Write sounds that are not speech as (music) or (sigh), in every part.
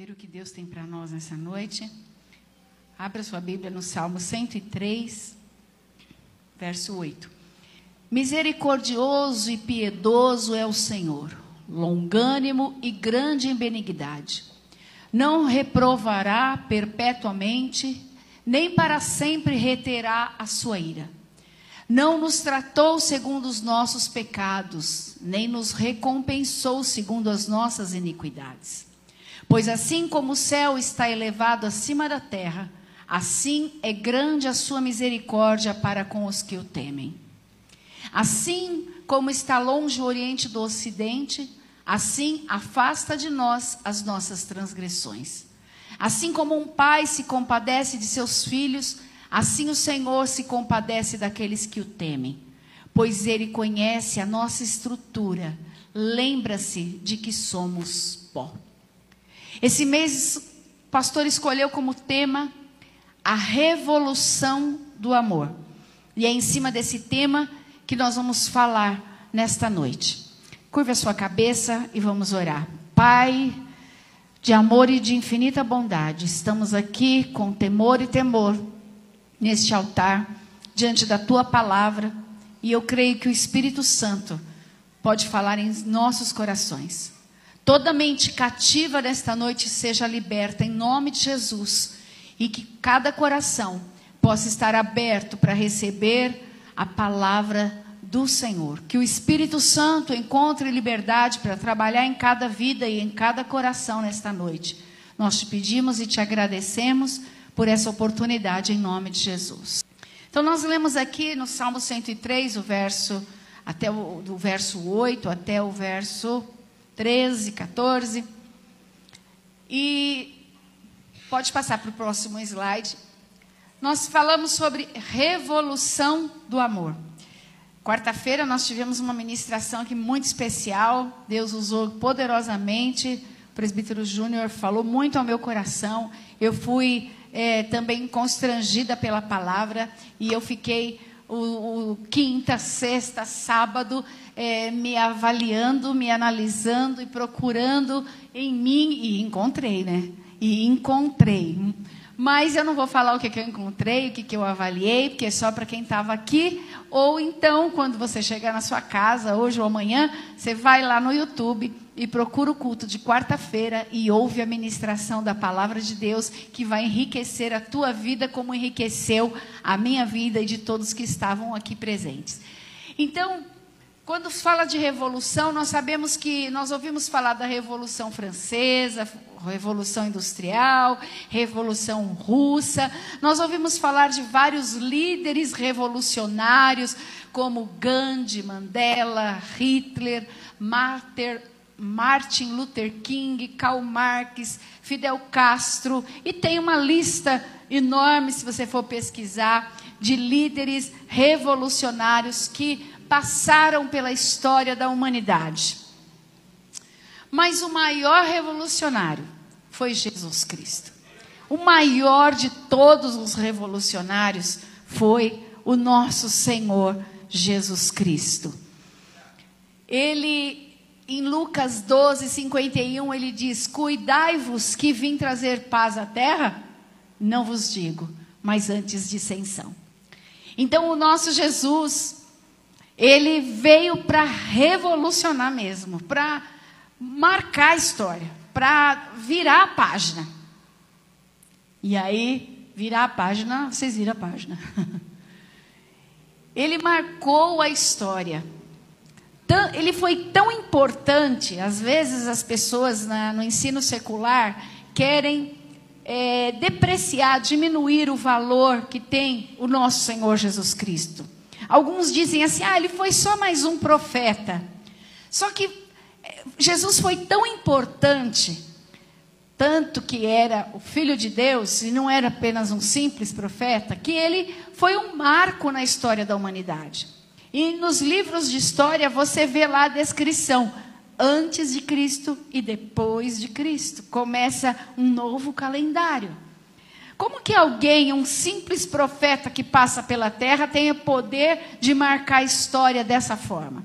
ver o que Deus tem para nós nessa noite. Abra sua Bíblia no Salmo 103, verso 8. Misericordioso e piedoso é o Senhor, longânimo e grande em benignidade. Não reprovará perpetuamente, nem para sempre reterá a sua ira. Não nos tratou segundo os nossos pecados, nem nos recompensou segundo as nossas iniquidades. Pois assim como o céu está elevado acima da terra, assim é grande a sua misericórdia para com os que o temem. Assim como está longe o oriente do ocidente, assim afasta de nós as nossas transgressões. Assim como um pai se compadece de seus filhos, assim o Senhor se compadece daqueles que o temem, pois ele conhece a nossa estrutura, lembra-se de que somos pó. Esse mês, o pastor escolheu como tema a revolução do amor. E é em cima desse tema que nós vamos falar nesta noite. Curva a sua cabeça e vamos orar. Pai, de amor e de infinita bondade, estamos aqui com temor e temor neste altar, diante da tua palavra, e eu creio que o Espírito Santo pode falar em nossos corações. Toda mente cativa nesta noite seja liberta em nome de Jesus e que cada coração possa estar aberto para receber a palavra do Senhor. Que o Espírito Santo encontre liberdade para trabalhar em cada vida e em cada coração nesta noite. Nós te pedimos e te agradecemos por essa oportunidade em nome de Jesus. Então nós lemos aqui no Salmo 103, o verso até o do verso 8 até o verso 13, 14. E pode passar para o próximo slide. Nós falamos sobre revolução do amor. Quarta-feira nós tivemos uma ministração aqui muito especial. Deus usou poderosamente. O presbítero Júnior falou muito ao meu coração. Eu fui é, também constrangida pela palavra e eu fiquei o, o quinta, sexta, sábado é, me avaliando, me analisando e procurando em mim, e encontrei, né? E encontrei. Mas eu não vou falar o que, que eu encontrei, o que, que eu avaliei, porque é só para quem estava aqui. Ou então, quando você chegar na sua casa, hoje ou amanhã, você vai lá no YouTube e procura o culto de quarta-feira e ouve a ministração da palavra de Deus, que vai enriquecer a tua vida como enriqueceu a minha vida e de todos que estavam aqui presentes. Então, quando fala de revolução, nós sabemos que nós ouvimos falar da Revolução Francesa, Revolução Industrial, Revolução Russa. Nós ouvimos falar de vários líderes revolucionários, como Gandhi, Mandela, Hitler, Martin Luther King, Karl Marx, Fidel Castro, e tem uma lista enorme, se você for pesquisar, de líderes revolucionários que passaram pela história da humanidade. Mas o maior revolucionário foi Jesus Cristo. O maior de todos os revolucionários foi o nosso Senhor Jesus Cristo. Ele, em Lucas 12, 51, ele diz: Cuidai-vos que vim trazer paz à terra? Não vos digo, mas antes dissensão. Então, o nosso Jesus, ele veio para revolucionar mesmo, para marcar a história, para virar a página. E aí, virar a página, vocês viram a página. (laughs) Ele marcou a história. Ele foi tão importante, às vezes as pessoas na, no ensino secular querem é, depreciar, diminuir o valor que tem o nosso Senhor Jesus Cristo. Alguns dizem assim: ah, ele foi só mais um profeta. Só que eh, Jesus foi tão importante, tanto que era o Filho de Deus e não era apenas um simples profeta, que ele foi um marco na história da humanidade. E nos livros de história você vê lá a descrição antes de Cristo e depois de Cristo. Começa um novo calendário. Como que alguém, um simples profeta que passa pela terra, tem o poder de marcar a história dessa forma?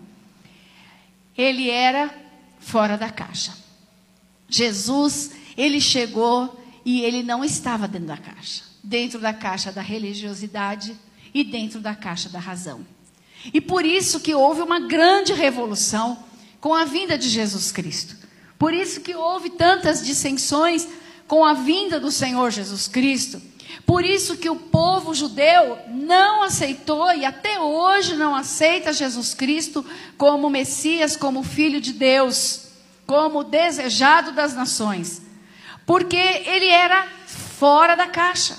Ele era fora da caixa. Jesus, ele chegou e ele não estava dentro da caixa dentro da caixa da religiosidade e dentro da caixa da razão. E por isso que houve uma grande revolução com a vinda de Jesus Cristo. Por isso que houve tantas dissensões com a vinda do Senhor Jesus Cristo. Por isso que o povo judeu não aceitou e até hoje não aceita Jesus Cristo como Messias, como Filho de Deus, como desejado das nações. Porque ele era fora da caixa.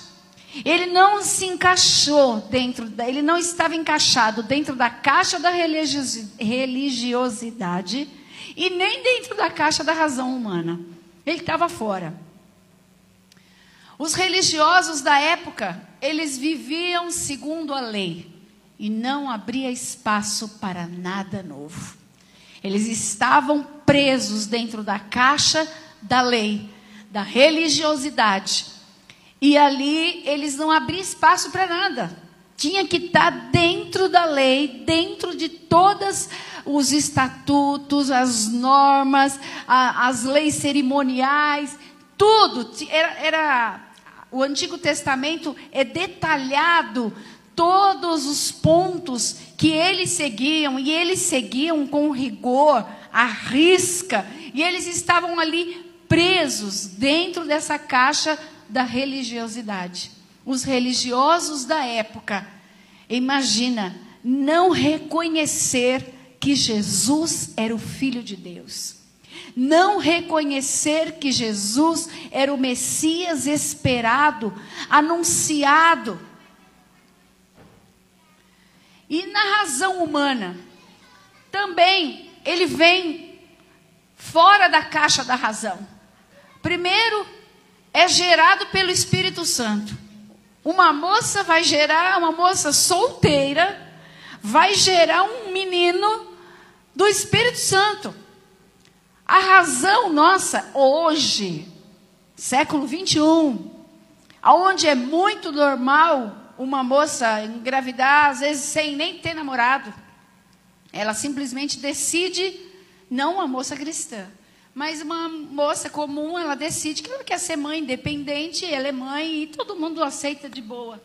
Ele não se encaixou dentro, da, ele não estava encaixado dentro da caixa da religiosidade e nem dentro da caixa da razão humana. Ele estava fora. Os religiosos da época, eles viviam segundo a lei e não abria espaço para nada novo. Eles estavam presos dentro da caixa da lei, da religiosidade e ali eles não abriam espaço para nada. Tinha que estar dentro da lei, dentro de todos os estatutos, as normas, a, as leis cerimoniais, tudo. Era, era, o Antigo Testamento é detalhado todos os pontos que eles seguiam, e eles seguiam com rigor, a risca, e eles estavam ali presos dentro dessa caixa da religiosidade. Os religiosos da época, imagina, não reconhecer que Jesus era o Filho de Deus. Não reconhecer que Jesus era o Messias esperado, anunciado. E na razão humana, também ele vem fora da caixa da razão. Primeiro, é gerado pelo Espírito Santo. Uma moça vai gerar, uma moça solteira, vai gerar um menino do Espírito Santo. A razão nossa hoje, século 21, aonde é muito normal uma moça engravidar, às vezes sem nem ter namorado, ela simplesmente decide, não uma moça cristã, mas uma moça comum, ela decide que ela quer ser mãe independente, ela é mãe e todo mundo aceita de boa.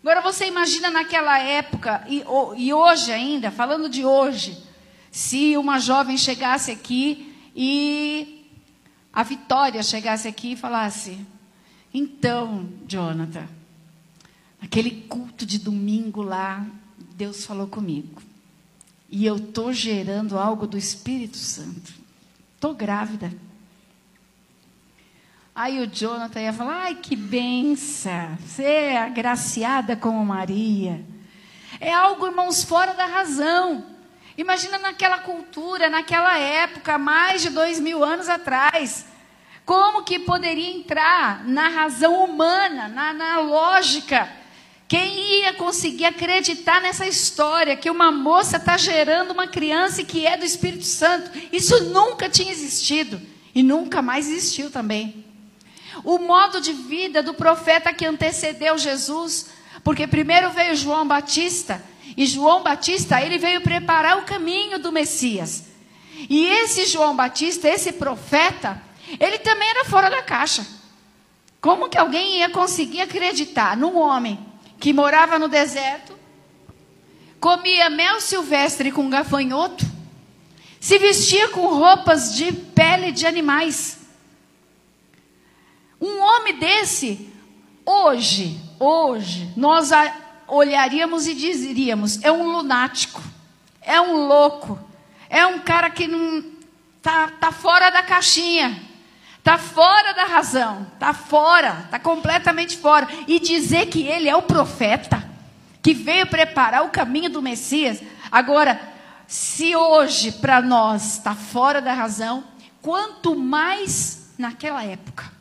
Agora você imagina naquela época, e, e hoje ainda, falando de hoje, se uma jovem chegasse aqui e a Vitória chegasse aqui e falasse: Então, Jonathan, aquele culto de domingo lá, Deus falou comigo. E eu estou gerando algo do Espírito Santo. Estou grávida. Aí o Jonathan ia falar: ai, que benção, você é agraciada como Maria. É algo, irmãos, fora da razão. Imagina naquela cultura, naquela época, mais de dois mil anos atrás. Como que poderia entrar na razão humana, na, na lógica? Quem ia conseguir acreditar nessa história que uma moça está gerando uma criança que é do Espírito Santo? Isso nunca tinha existido e nunca mais existiu também. O modo de vida do profeta que antecedeu Jesus, porque primeiro veio João Batista e João Batista ele veio preparar o caminho do Messias. E esse João Batista, esse profeta, ele também era fora da caixa. Como que alguém ia conseguir acreditar num homem que morava no deserto, comia mel silvestre com gafanhoto, se vestia com roupas de pele de animais. Um homem desse, hoje, hoje, nós olharíamos e diríamos: é um lunático, é um louco, é um cara que não tá, tá fora da caixinha. Está fora da razão, está fora, está completamente fora. E dizer que ele é o profeta que veio preparar o caminho do Messias. Agora, se hoje para nós está fora da razão, quanto mais naquela época.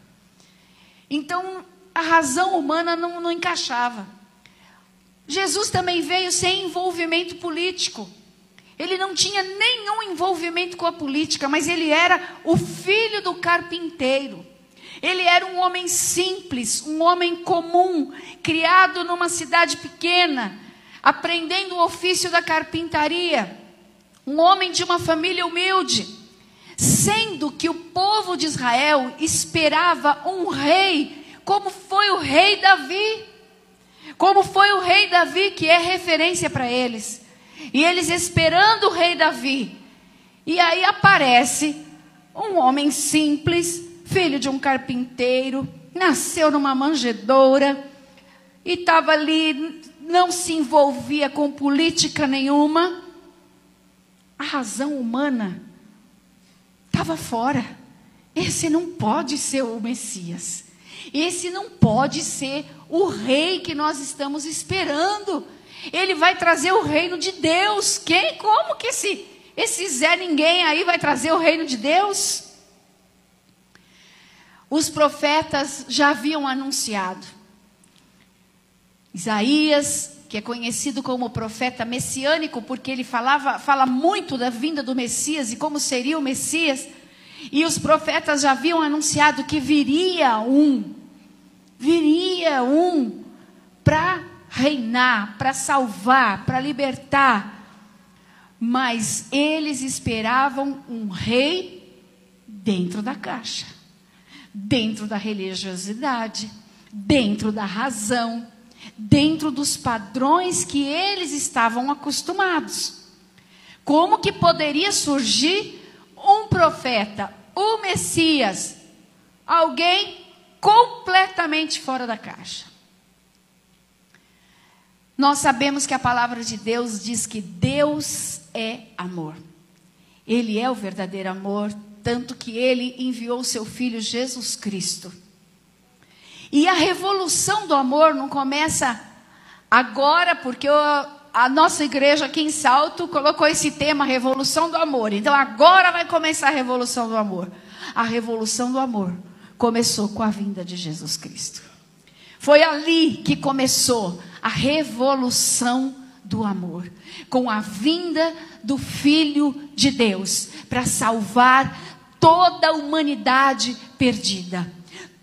Então, a razão humana não, não encaixava. Jesus também veio sem envolvimento político. Ele não tinha nenhum envolvimento com a política, mas ele era o filho do carpinteiro. Ele era um homem simples, um homem comum, criado numa cidade pequena, aprendendo o ofício da carpintaria. Um homem de uma família humilde. sendo que o povo de Israel esperava um rei, como foi o rei Davi. Como foi o rei Davi, que é referência para eles. E eles esperando o rei Davi. E aí aparece um homem simples, filho de um carpinteiro, nasceu numa manjedoura e estava ali, não se envolvia com política nenhuma. A razão humana estava fora. Esse não pode ser o Messias. Esse não pode ser o rei que nós estamos esperando. Ele vai trazer o reino de Deus. Quem? Como que esse, esse Zé Ninguém aí vai trazer o reino de Deus? Os profetas já haviam anunciado. Isaías, que é conhecido como profeta messiânico, porque ele falava, fala muito da vinda do Messias e como seria o Messias. E os profetas já haviam anunciado que viria um, viria um para reinar, para salvar, para libertar. Mas eles esperavam um rei dentro da caixa, dentro da religiosidade, dentro da razão, dentro dos padrões que eles estavam acostumados. Como que poderia surgir um profeta, o Messias, alguém completamente fora da caixa? Nós sabemos que a palavra de Deus diz que Deus é amor. Ele é o verdadeiro amor, tanto que ele enviou seu filho Jesus Cristo. E a revolução do amor não começa agora, porque a nossa igreja aqui em Salto colocou esse tema, revolução do amor. Então agora vai começar a revolução do amor. A revolução do amor começou com a vinda de Jesus Cristo. Foi ali que começou a revolução do amor, com a vinda do Filho de Deus para salvar toda a humanidade perdida.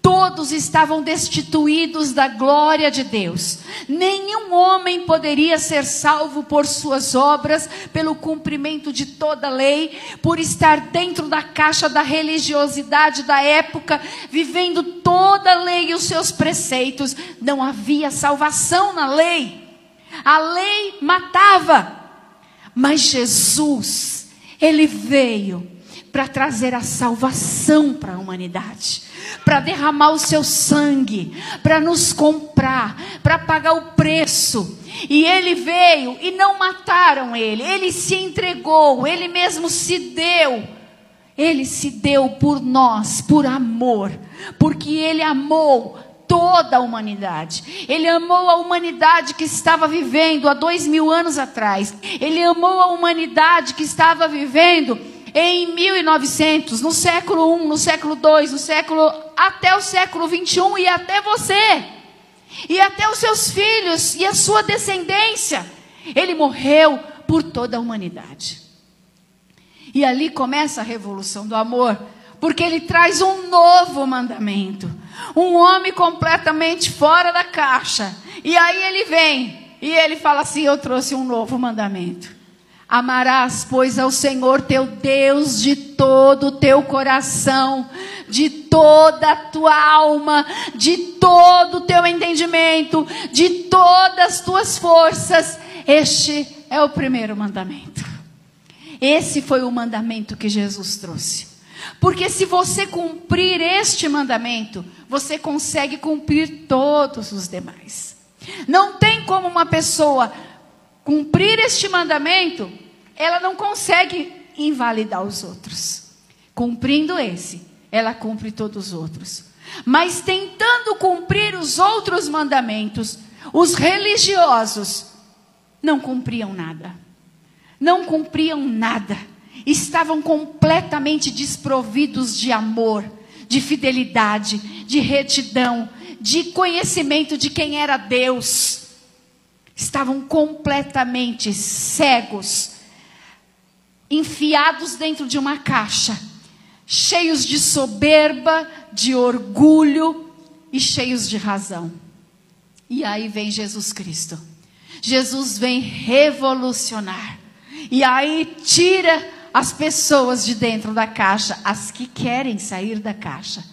Todos estavam destituídos da glória de Deus. Nenhum homem poderia ser salvo por suas obras, pelo cumprimento de toda lei, por estar dentro da caixa da religiosidade da época, vivendo toda a lei e os seus preceitos. Não havia salvação na lei. A lei matava. Mas Jesus, ele veio para trazer a salvação para a humanidade para derramar o seu sangue, para nos comprar, para pagar o preço. E ele veio e não mataram ele, ele se entregou, ele mesmo se deu. Ele se deu por nós, por amor, porque ele amou toda a humanidade. Ele amou a humanidade que estava vivendo há dois mil anos atrás. Ele amou a humanidade que estava vivendo em 1900, no século I, no século II, no século até o século 21 e até você e até os seus filhos e a sua descendência. Ele morreu por toda a humanidade. E ali começa a revolução do amor, porque ele traz um novo mandamento. Um homem completamente fora da caixa. E aí ele vem e ele fala assim: Eu trouxe um novo mandamento. Amarás, pois, ao Senhor teu Deus de todo o teu coração, de toda a tua alma, de todo o teu entendimento, de todas as tuas forças. Este é o primeiro mandamento. Esse foi o mandamento que Jesus trouxe. Porque se você cumprir este mandamento, você consegue cumprir todos os demais. Não tem como uma pessoa cumprir este mandamento, ela não consegue invalidar os outros. Cumprindo esse, ela cumpre todos os outros. Mas tentando cumprir os outros mandamentos, os religiosos não cumpriam nada. Não cumpriam nada. Estavam completamente desprovidos de amor, de fidelidade, de retidão, de conhecimento de quem era Deus estavam completamente cegos, enfiados dentro de uma caixa, cheios de soberba, de orgulho e cheios de razão. E aí vem Jesus Cristo. Jesus vem revolucionar. E aí tira as pessoas de dentro da caixa, as que querem sair da caixa.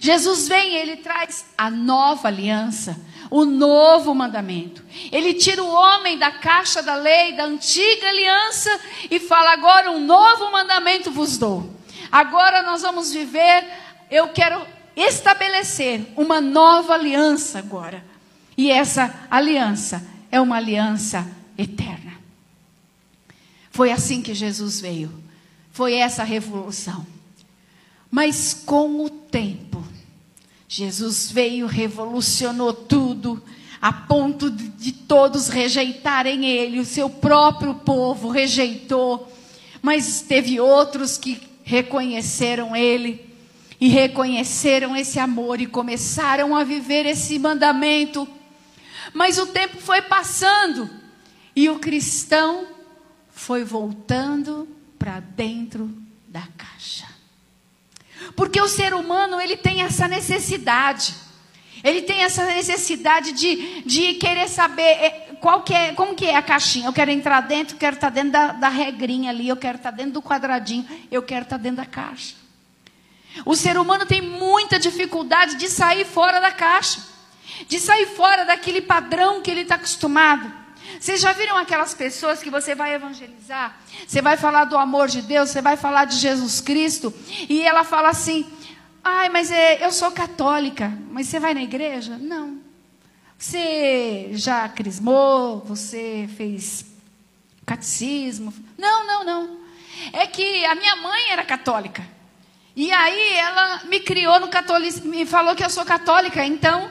Jesus vem, ele traz a nova aliança, o novo mandamento. Ele tira o homem da caixa da lei, da antiga aliança e fala: agora um novo mandamento vos dou. Agora nós vamos viver, eu quero estabelecer uma nova aliança agora. E essa aliança é uma aliança eterna. Foi assim que Jesus veio. Foi essa revolução. Mas com o tempo, Jesus veio, revolucionou tudo, a ponto de, de todos rejeitarem ele, o seu próprio povo rejeitou, mas teve outros que reconheceram ele e reconheceram esse amor e começaram a viver esse mandamento. Mas o tempo foi passando e o cristão foi voltando para dentro da caixa. Porque o ser humano, ele tem essa necessidade. Ele tem essa necessidade de, de querer saber é, qual que é, como que é a caixinha. Eu quero entrar dentro, quero estar dentro da, da regrinha ali, eu quero estar dentro do quadradinho, eu quero estar dentro da caixa. O ser humano tem muita dificuldade de sair fora da caixa, de sair fora daquele padrão que ele está acostumado. Vocês já viram aquelas pessoas que você vai evangelizar? Você vai falar do amor de Deus, você vai falar de Jesus Cristo, e ela fala assim: ai, mas é, eu sou católica, mas você vai na igreja? Não. Você já crismou, você fez catecismo? Não, não, não. É que a minha mãe era católica. E aí ela me criou no catolicismo, me falou que eu sou católica, então,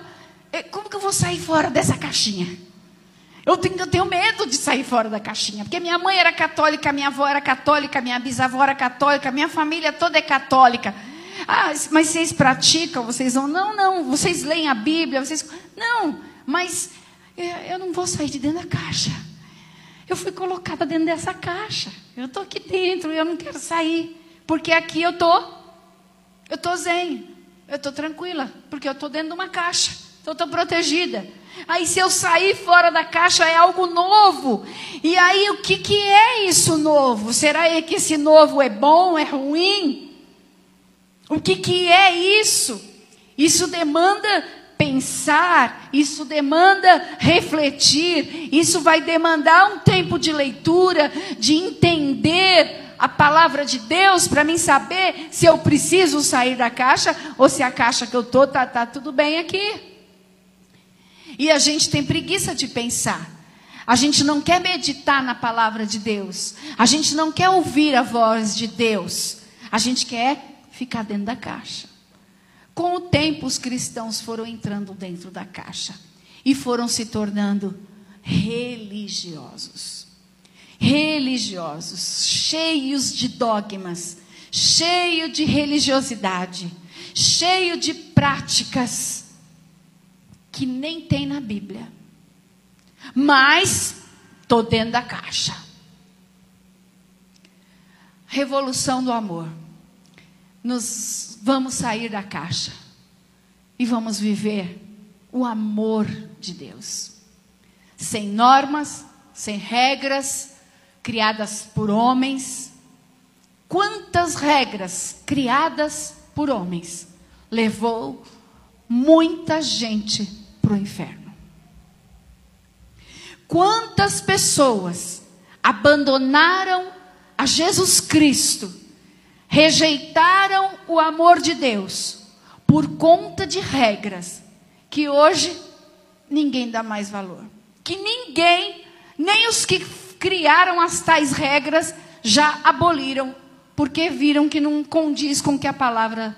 eh, como que eu vou sair fora dessa caixinha? Eu tenho, eu tenho medo de sair fora da caixinha, porque minha mãe era católica, minha avó era católica, minha bisavó era católica, minha família toda é católica. Ah, mas vocês praticam? Vocês vão? Não, não. Vocês leem a Bíblia? Vocês? Não. Mas eh, eu não vou sair de dentro da caixa. Eu fui colocada dentro dessa caixa. Eu estou aqui dentro. Eu não quero sair, porque aqui eu tô, eu tô zen. Eu estou tranquila, porque eu estou dentro de uma caixa. Então eu estou protegida. Aí se eu sair fora da caixa é algo novo. E aí o que, que é isso novo? Será que esse novo é bom, é ruim? O que, que é isso? Isso demanda pensar, isso demanda refletir, isso vai demandar um tempo de leitura, de entender a palavra de Deus para mim saber se eu preciso sair da caixa ou se a caixa que eu tô tá, tá tudo bem aqui. E a gente tem preguiça de pensar. A gente não quer meditar na palavra de Deus. A gente não quer ouvir a voz de Deus. A gente quer ficar dentro da caixa. Com o tempo, os cristãos foram entrando dentro da caixa e foram se tornando religiosos. Religiosos, cheios de dogmas, cheio de religiosidade, cheio de práticas que nem tem na Bíblia. Mas estou dentro da caixa. Revolução do amor. Nos vamos sair da caixa e vamos viver o amor de Deus. Sem normas, sem regras criadas por homens. Quantas regras criadas por homens levou muita gente para o inferno. Quantas pessoas abandonaram a Jesus Cristo, rejeitaram o amor de Deus por conta de regras que hoje ninguém dá mais valor. Que ninguém, nem os que criaram as tais regras, já aboliram, porque viram que não condiz com o que a palavra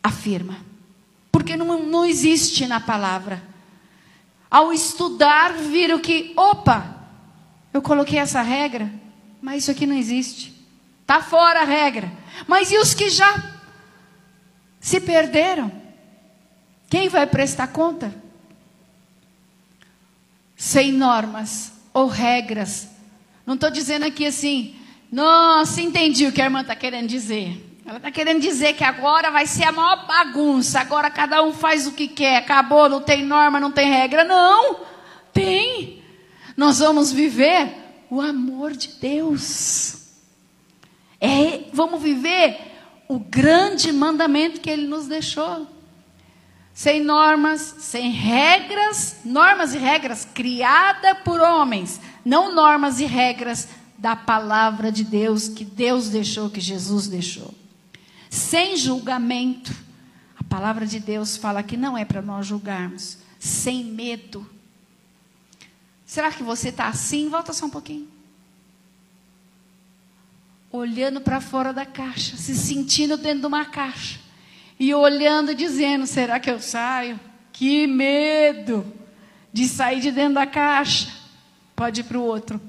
afirma porque não, não existe na palavra. Ao estudar, viram que, opa, eu coloquei essa regra, mas isso aqui não existe. Está fora a regra. Mas e os que já se perderam? Quem vai prestar conta? Sem normas ou regras. Não estou dizendo aqui assim, nossa, entendi o que a irmã está querendo dizer. Ela está querendo dizer que agora vai ser a maior bagunça. Agora cada um faz o que quer. Acabou, não tem norma, não tem regra. Não, tem. Nós vamos viver o amor de Deus. É, vamos viver o grande mandamento que ele nos deixou. Sem normas, sem regras, normas e regras criadas por homens, não normas e regras da palavra de Deus que Deus deixou, que Jesus deixou. Sem julgamento. A palavra de Deus fala que não é para nós julgarmos, sem medo. Será que você está assim? Volta só um pouquinho olhando para fora da caixa, se sentindo dentro de uma caixa e olhando e dizendo: será que eu saio? Que medo de sair de dentro da caixa. Pode ir para o outro.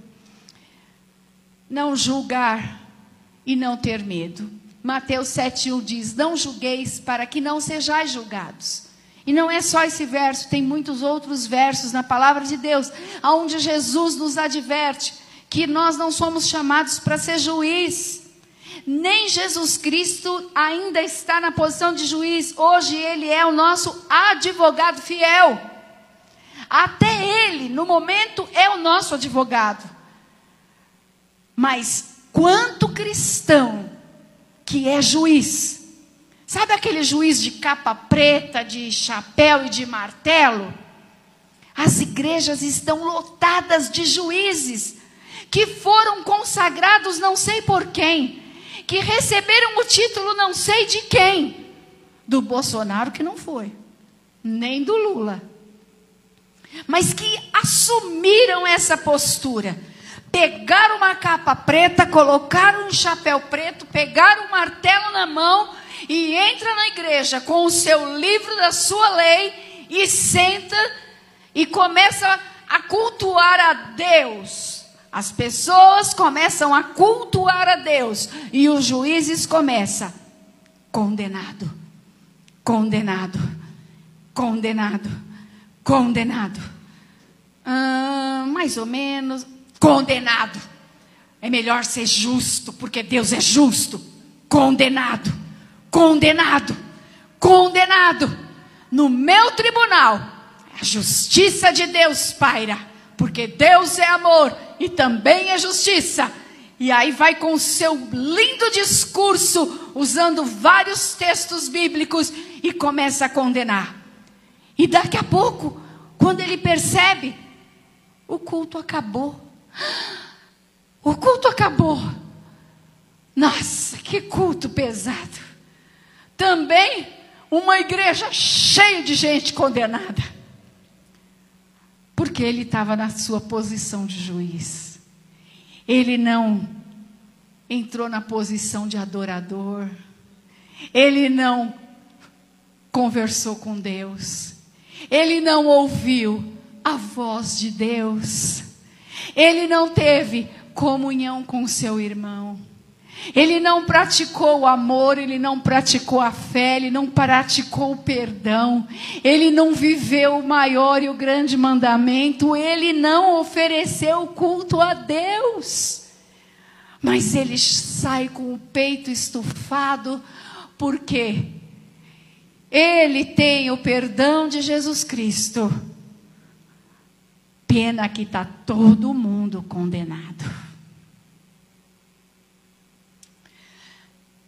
Não julgar e não ter medo. Mateus 7,1 diz: Não julgueis para que não sejais julgados. E não é só esse verso, tem muitos outros versos na palavra de Deus, onde Jesus nos adverte que nós não somos chamados para ser juiz. Nem Jesus Cristo ainda está na posição de juiz. Hoje ele é o nosso advogado fiel. Até ele, no momento, é o nosso advogado. Mas quanto cristão que é juiz, sabe aquele juiz de capa preta, de chapéu e de martelo? As igrejas estão lotadas de juízes que foram consagrados não sei por quem, que receberam o título não sei de quem, do Bolsonaro que não foi, nem do Lula, mas que assumiram essa postura. Pegaram uma capa preta, colocaram um chapéu preto, pegaram um martelo na mão e entra na igreja com o seu livro da sua lei e senta e começa a cultuar a Deus as pessoas começam a cultuar a Deus e os juízes começam condenado, condenado, condenado, condenado. Ah, mais ou menos condenado. É melhor ser justo, porque Deus é justo. Condenado, condenado, condenado. No meu tribunal, a justiça de Deus paira, porque Deus é amor e também é justiça. E aí vai com o seu lindo discurso, usando vários textos bíblicos, e começa a condenar. E daqui a pouco, quando ele percebe, o culto acabou. (gasps) O culto acabou. Nossa, que culto pesado. Também uma igreja cheia de gente condenada. Porque ele estava na sua posição de juiz. Ele não entrou na posição de adorador. Ele não conversou com Deus. Ele não ouviu a voz de Deus. Ele não teve comunhão com seu irmão. Ele não praticou o amor, ele não praticou a fé, ele não praticou o perdão, ele não viveu o maior e o grande mandamento, ele não ofereceu culto a Deus. Mas ele sai com o peito estufado, porque ele tem o perdão de Jesus Cristo. Pena que está todo mundo condenado.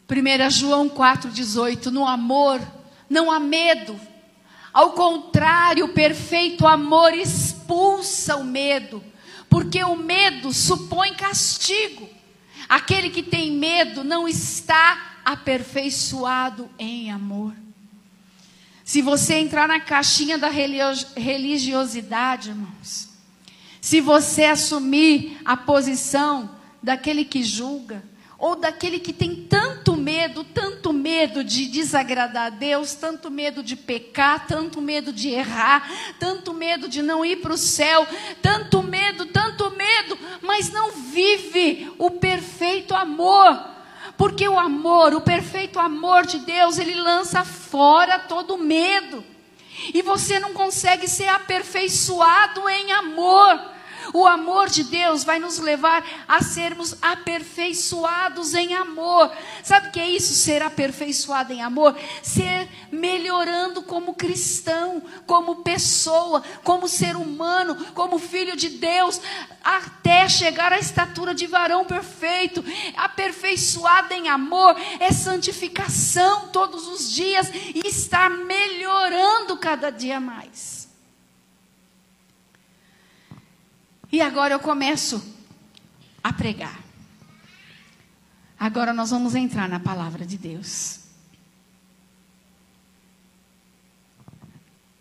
1 João 4,18: No amor não há medo. Ao contrário, o perfeito amor expulsa o medo, porque o medo supõe castigo. Aquele que tem medo não está aperfeiçoado em amor. Se você entrar na caixinha da religiosidade, irmãos, se você assumir a posição daquele que julga, ou daquele que tem tanto medo, tanto medo de desagradar a Deus, tanto medo de pecar, tanto medo de errar, tanto medo de não ir para o céu, tanto medo, tanto medo, mas não vive o perfeito amor. Porque o amor, o perfeito amor de Deus, ele lança fora todo medo. E você não consegue ser aperfeiçoado em amor O amor de Deus vai nos levar a sermos aperfeiçoados em amor. Sabe o que é isso? Ser aperfeiçoado em amor? Ser melhorando como cristão, como pessoa, como ser humano, como filho de Deus, até chegar à estatura de varão perfeito. Aperfeiçoado em amor é santificação todos os dias e estar melhorando cada dia mais. E agora eu começo a pregar. Agora nós vamos entrar na palavra de Deus.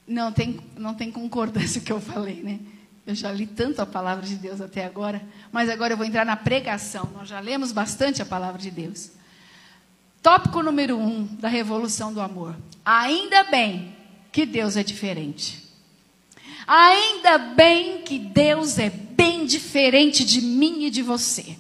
Não tem, não tem concordância (laughs) o que eu falei, né? Eu já li tanto a palavra de Deus até agora, mas agora eu vou entrar na pregação. Nós já lemos bastante a palavra de Deus. Tópico número um da revolução do amor. Ainda bem que Deus é diferente. Ainda bem que Deus é bem diferente de mim e de você.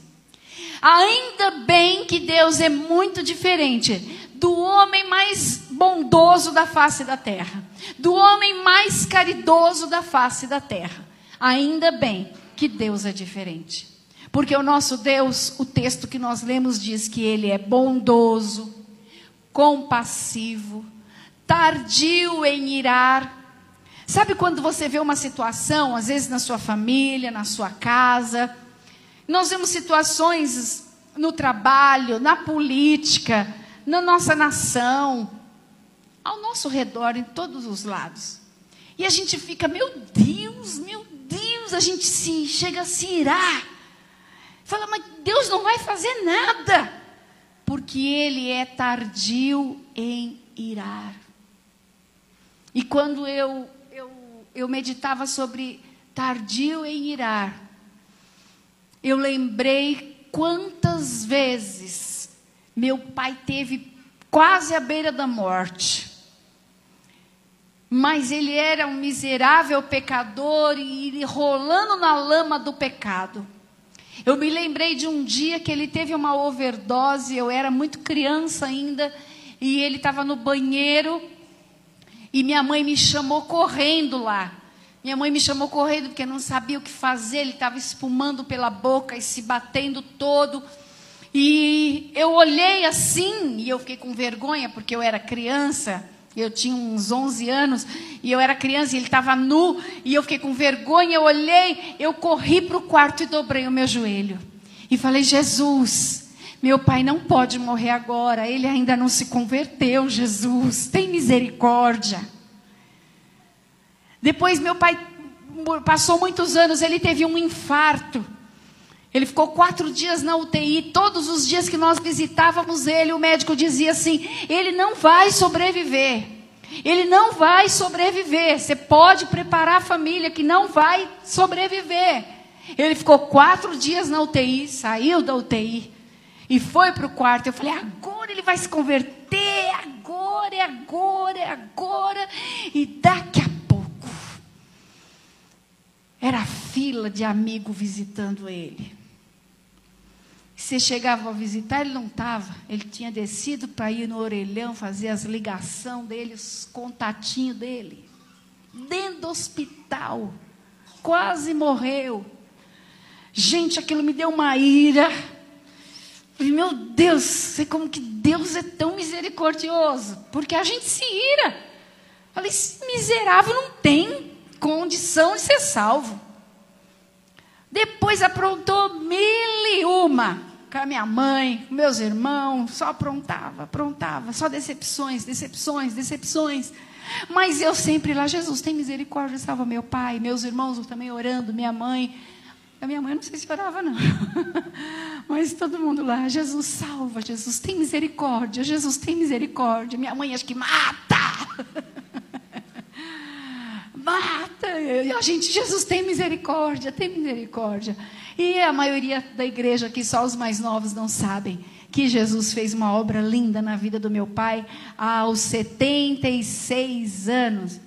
Ainda bem que Deus é muito diferente do homem mais bondoso da face da terra, do homem mais caridoso da face da terra. Ainda bem que Deus é diferente. Porque o nosso Deus, o texto que nós lemos diz que ele é bondoso, compassivo, tardio em irar, Sabe quando você vê uma situação, às vezes na sua família, na sua casa, nós vemos situações no trabalho, na política, na nossa nação, ao nosso redor, em todos os lados. E a gente fica, meu Deus, meu Deus, a gente se chega a se irar. Fala, mas Deus não vai fazer nada, porque Ele é tardio em irar. E quando eu eu meditava sobre tardio em irar, eu lembrei quantas vezes meu pai teve quase à beira da morte. Mas ele era um miserável pecador e rolando na lama do pecado. Eu me lembrei de um dia que ele teve uma overdose, eu era muito criança ainda, e ele estava no banheiro e minha mãe me chamou correndo lá. Minha mãe me chamou correndo porque não sabia o que fazer, ele estava espumando pela boca e se batendo todo. E eu olhei assim e eu fiquei com vergonha porque eu era criança. Eu tinha uns 11 anos e eu era criança e ele estava nu e eu fiquei com vergonha. Eu olhei, eu corri para o quarto e dobrei o meu joelho e falei: Jesus, meu pai não pode morrer agora, ele ainda não se converteu, Jesus, tem misericórdia. Depois, meu pai passou muitos anos, ele teve um infarto. Ele ficou quatro dias na UTI. Todos os dias que nós visitávamos ele, o médico dizia assim: ele não vai sobreviver. Ele não vai sobreviver. Você pode preparar a família que não vai sobreviver. Ele ficou quatro dias na UTI, saiu da UTI. E foi para o quarto. Eu falei: agora ele vai se converter, agora, é agora, é agora. E daqui a pouco, era fila de amigo visitando ele. Você chegava a visitar, ele não estava. Ele tinha descido para ir no orelhão fazer as ligações dele, os contatinhos dele. Dentro do hospital. Quase morreu. Gente, aquilo me deu uma ira. Meu Deus, sei como que Deus é tão misericordioso. Porque a gente se ira. Falei, esse miserável não tem condição de ser salvo. Depois aprontou mil e uma com a minha mãe, com meus irmãos, só aprontava, aprontava, só decepções, decepções, decepções. Mas eu sempre lá, Jesus, tem misericórdia, salva meu pai, meus irmãos também orando, minha mãe. A minha mãe não sei se orava, não. (laughs) Mas todo mundo lá, Jesus salva, Jesus tem misericórdia, Jesus tem misericórdia. Minha mãe acho que mata. (laughs) mata. A gente, Jesus tem misericórdia, tem misericórdia. E a maioria da igreja aqui, só os mais novos não sabem que Jesus fez uma obra linda na vida do meu pai aos 76 anos.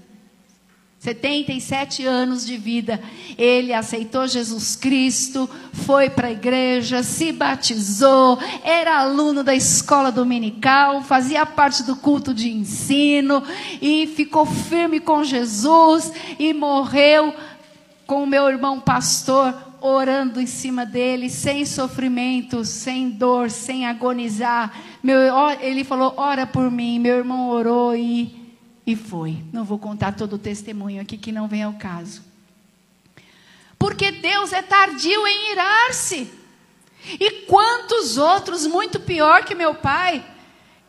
77 anos de vida, ele aceitou Jesus Cristo, foi para a igreja, se batizou, era aluno da escola dominical, fazia parte do culto de ensino e ficou firme com Jesus e morreu com o meu irmão pastor, orando em cima dele, sem sofrimento, sem dor, sem agonizar. Meu, ele falou: ora por mim. Meu irmão orou e, e foi. Não vou contar todo o testemunho aqui, que não vem ao caso. Porque Deus é tardio em irar-se. E quantos outros, muito pior que meu pai,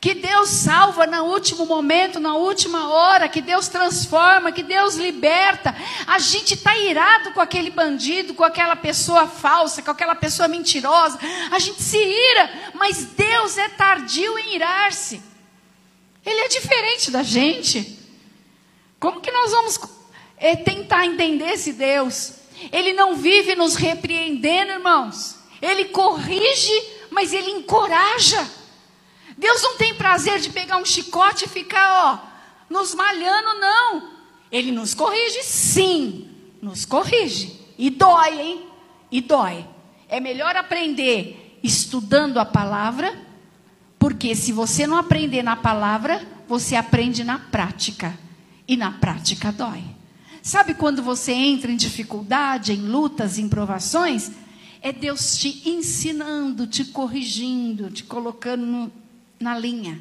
que Deus salva no último momento, na última hora, que Deus transforma, que Deus liberta. A gente está irado com aquele bandido, com aquela pessoa falsa, com aquela pessoa mentirosa. A gente se ira, mas Deus é tardio em irar-se. Ele é diferente da gente. Como que nós vamos é, tentar entender esse Deus? Ele não vive nos repreendendo, irmãos. Ele corrige, mas ele encoraja. Deus não tem prazer de pegar um chicote e ficar, ó, nos malhando, não. Ele nos corrige, sim, nos corrige. E dói, hein? E dói. É melhor aprender estudando a palavra, porque se você não aprender na palavra, você aprende na prática. E na prática dói. Sabe quando você entra em dificuldade, em lutas, em provações? É Deus te ensinando, te corrigindo, te colocando no, na linha.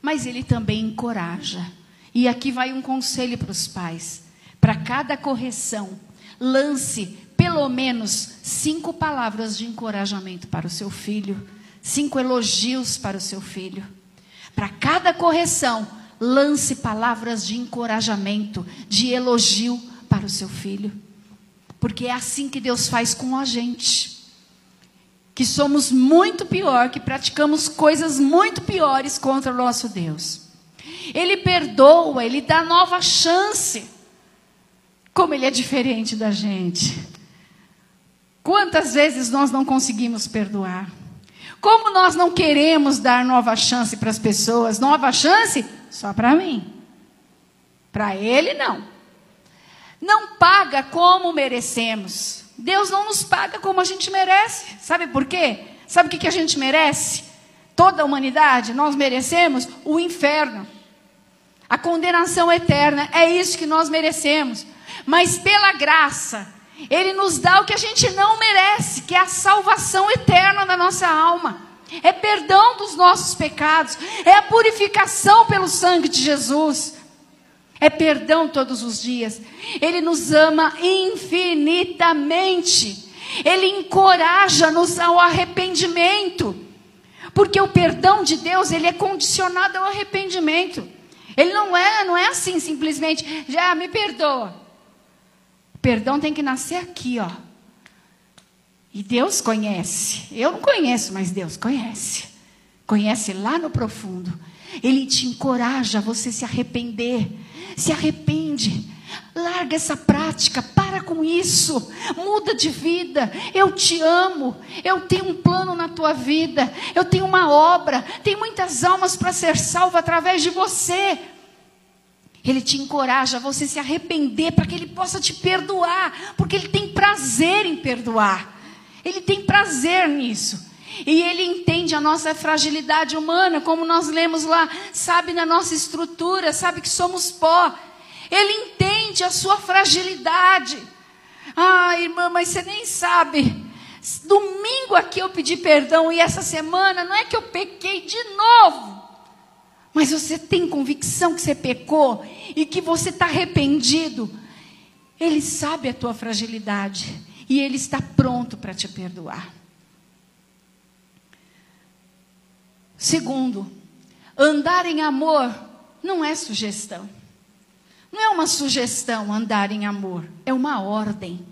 Mas ele também encoraja. E aqui vai um conselho para os pais: para cada correção, lance pelo menos cinco palavras de encorajamento para o seu filho, cinco elogios para o seu filho. Para cada correção, lance palavras de encorajamento, de elogio para o seu filho. Porque é assim que Deus faz com a gente que somos muito pior, que praticamos coisas muito piores contra o nosso Deus. Ele perdoa, ele dá nova chance. Como ele é diferente da gente. Quantas vezes nós não conseguimos perdoar? Como nós não queremos dar nova chance para as pessoas? Nova chance só para mim. Para ele, não. Não paga como merecemos. Deus não nos paga como a gente merece. Sabe por quê? Sabe o que, a gente merece? Toda a humanidade, nós merecemos o inferno. A condenação eterna. É isso que nós merecemos. Mas pela graça, Ele nos dá o que a gente não merece, que é a salvação eterna da nossa alma. É perdão dos nossos pecados. É a purificação pelo sangue de Jesus é perdão todos os dias. Ele nos ama infinitamente. Ele encoraja-nos ao arrependimento. Porque o perdão de Deus, ele é condicionado ao arrependimento. Ele não é, não é assim simplesmente, já me perdoa. Perdão tem que nascer aqui, ó. E Deus conhece. Eu não conheço, mas Deus conhece. Conhece lá no profundo. Ele te encoraja a você se arrepender se arrepende. Larga essa prática, para com isso, muda de vida. Eu te amo, eu tenho um plano na tua vida, eu tenho uma obra, tem muitas almas para ser salva através de você. Ele te encoraja a você se arrepender para que ele possa te perdoar, porque ele tem prazer em perdoar. Ele tem prazer nisso. E ele entende a nossa fragilidade humana, como nós lemos lá, sabe na nossa estrutura, sabe que somos pó. Ele entende a sua fragilidade. Ah, irmã, mas você nem sabe. Domingo aqui eu pedi perdão e essa semana não é que eu pequei de novo. Mas você tem convicção que você pecou e que você está arrependido. Ele sabe a tua fragilidade e ele está pronto para te perdoar. Segundo, andar em amor não é sugestão. Não é uma sugestão andar em amor, é uma ordem.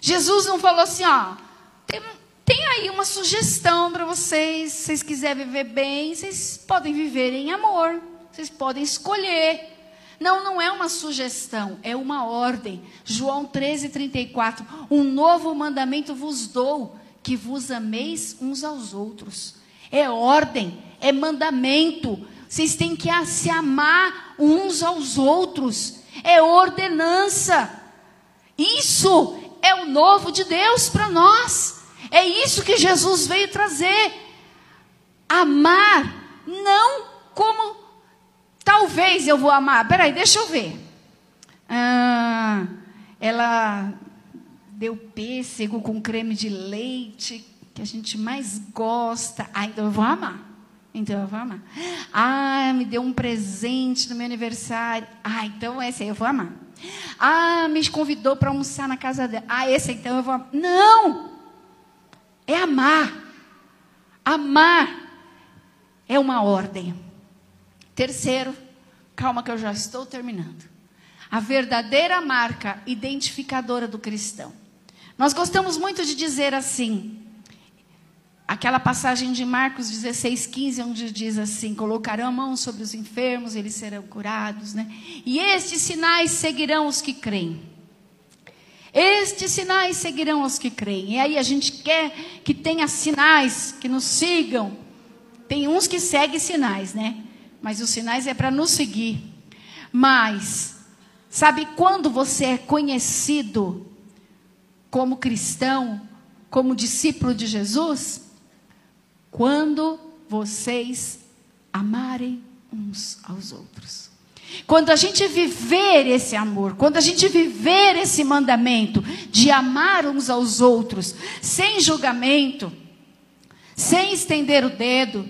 Jesus não falou assim, ó, tem, tem aí uma sugestão para vocês, se vocês quiserem viver bem, vocês podem viver em amor, vocês podem escolher. Não, não é uma sugestão, é uma ordem. João 13, 34. Um novo mandamento vos dou, que vos ameis uns aos outros é ordem, é mandamento. Vocês têm que se amar uns aos outros. É ordenança. Isso é o novo de Deus para nós. É isso que Jesus veio trazer. Amar, não como talvez eu vou amar. Peraí, deixa eu ver. Ah, ela deu pêssego com creme de leite, que a gente mais gosta. Ah, então eu vou amar. Então eu vou amar. Ah, me deu um presente no meu aniversário. Ah, então esse aí eu vou amar. Ah, me convidou para almoçar na casa dela. Ah, esse então eu vou amar. Não! É amar. Amar é uma ordem. Terceiro, calma que eu já estou terminando. A verdadeira marca identificadora do cristão. Nós gostamos muito de dizer assim, aquela passagem de Marcos 16, 15, onde diz assim: colocarão a mão sobre os enfermos, eles serão curados, né? E estes sinais seguirão os que creem. Estes sinais seguirão os que creem. E aí a gente quer que tenha sinais que nos sigam. Tem uns que seguem sinais, né? Mas os sinais é para nos seguir. Mas, sabe quando você é conhecido como cristão, como discípulo de Jesus? Quando vocês amarem uns aos outros. Quando a gente viver esse amor, quando a gente viver esse mandamento de amar uns aos outros, sem julgamento, sem estender o dedo,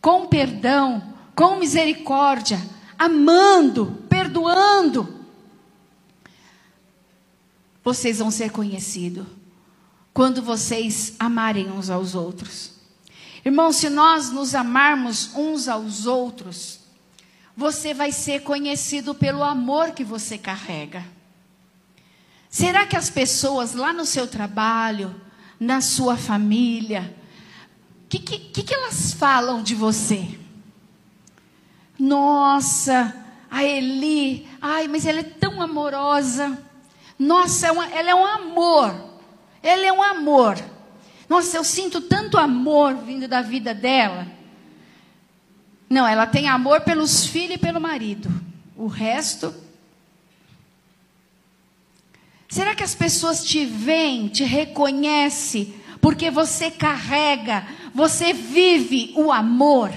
com perdão, com misericórdia, amando, perdoando, vocês vão ser conhecidos quando vocês amarem uns aos outros. Irmãos, se nós nos amarmos uns aos outros, você vai ser conhecido pelo amor que você carrega. Será que as pessoas lá no seu trabalho, na sua família, o que, que, que, elas falam de você? Nossa, a Eli, ai, mas ela é tão amorosa. Nossa, é ela é um amor. Ela é um amor. Nossa, eu sinto tanto amor vindo da vida dela. Não, ela tem amor pelos filhos e pelo marido. O resto. Será que as pessoas te veem, te reconhecem, porque você carrega, você vive o amor,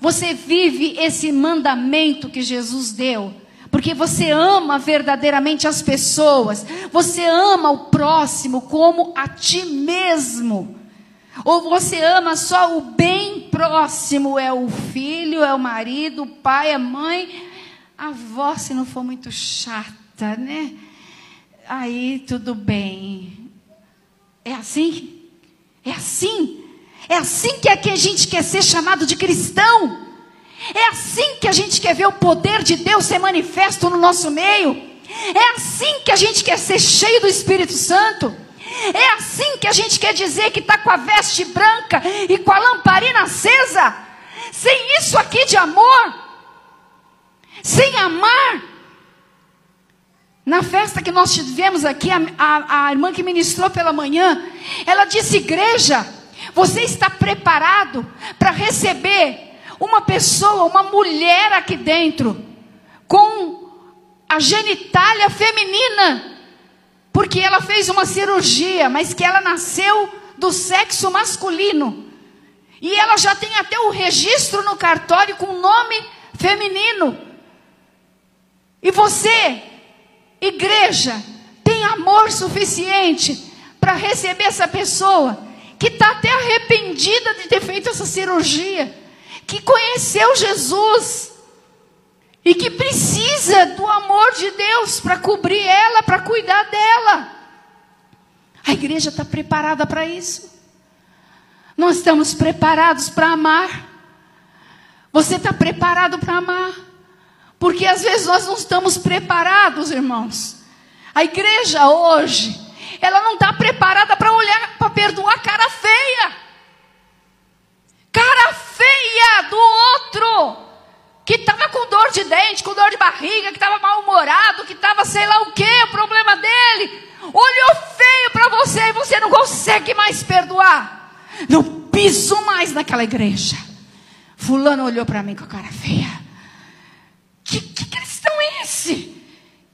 você vive esse mandamento que Jesus deu? Porque você ama verdadeiramente as pessoas, você ama o próximo como a ti mesmo. Ou você ama só o bem próximo, é o filho, é o marido, o pai, a mãe, a avó, se não for muito chata, né? Aí tudo bem. É assim? É assim? É assim que é que a gente quer ser chamado de cristão? É assim que a gente quer ver o poder de Deus ser manifesto no nosso meio? É assim que a gente quer ser cheio do Espírito Santo? É assim que a gente quer dizer que está com a veste branca e com a lamparina acesa? Sem isso aqui de amor? Sem amar? Na festa que nós tivemos aqui, a, a, a irmã que ministrou pela manhã, ela disse: Igreja, você está preparado para receber uma pessoa, uma mulher aqui dentro, com a genitália feminina? Porque ela fez uma cirurgia, mas que ela nasceu do sexo masculino. E ela já tem até o registro no cartório com nome feminino. E você, igreja, tem amor suficiente para receber essa pessoa que está até arrependida de ter feito essa cirurgia, que conheceu Jesus e que precisa do amor de Deus para cobrir ela, para cuidar dela. A igreja está preparada para isso. Nós estamos preparados para amar. Você está preparado para amar? Porque às vezes nós não estamos preparados, irmãos. A igreja hoje, ela não está preparada para olhar, para perdoar cara feia. Cara feia do outro que estava com de dente, com dor de barriga, que estava mal-humorado, que estava sei lá o que, o problema dele, olhou feio para você e você não consegue mais perdoar. Não piso mais naquela igreja. Fulano olhou para mim com a cara feia. Que, que cristão é esse?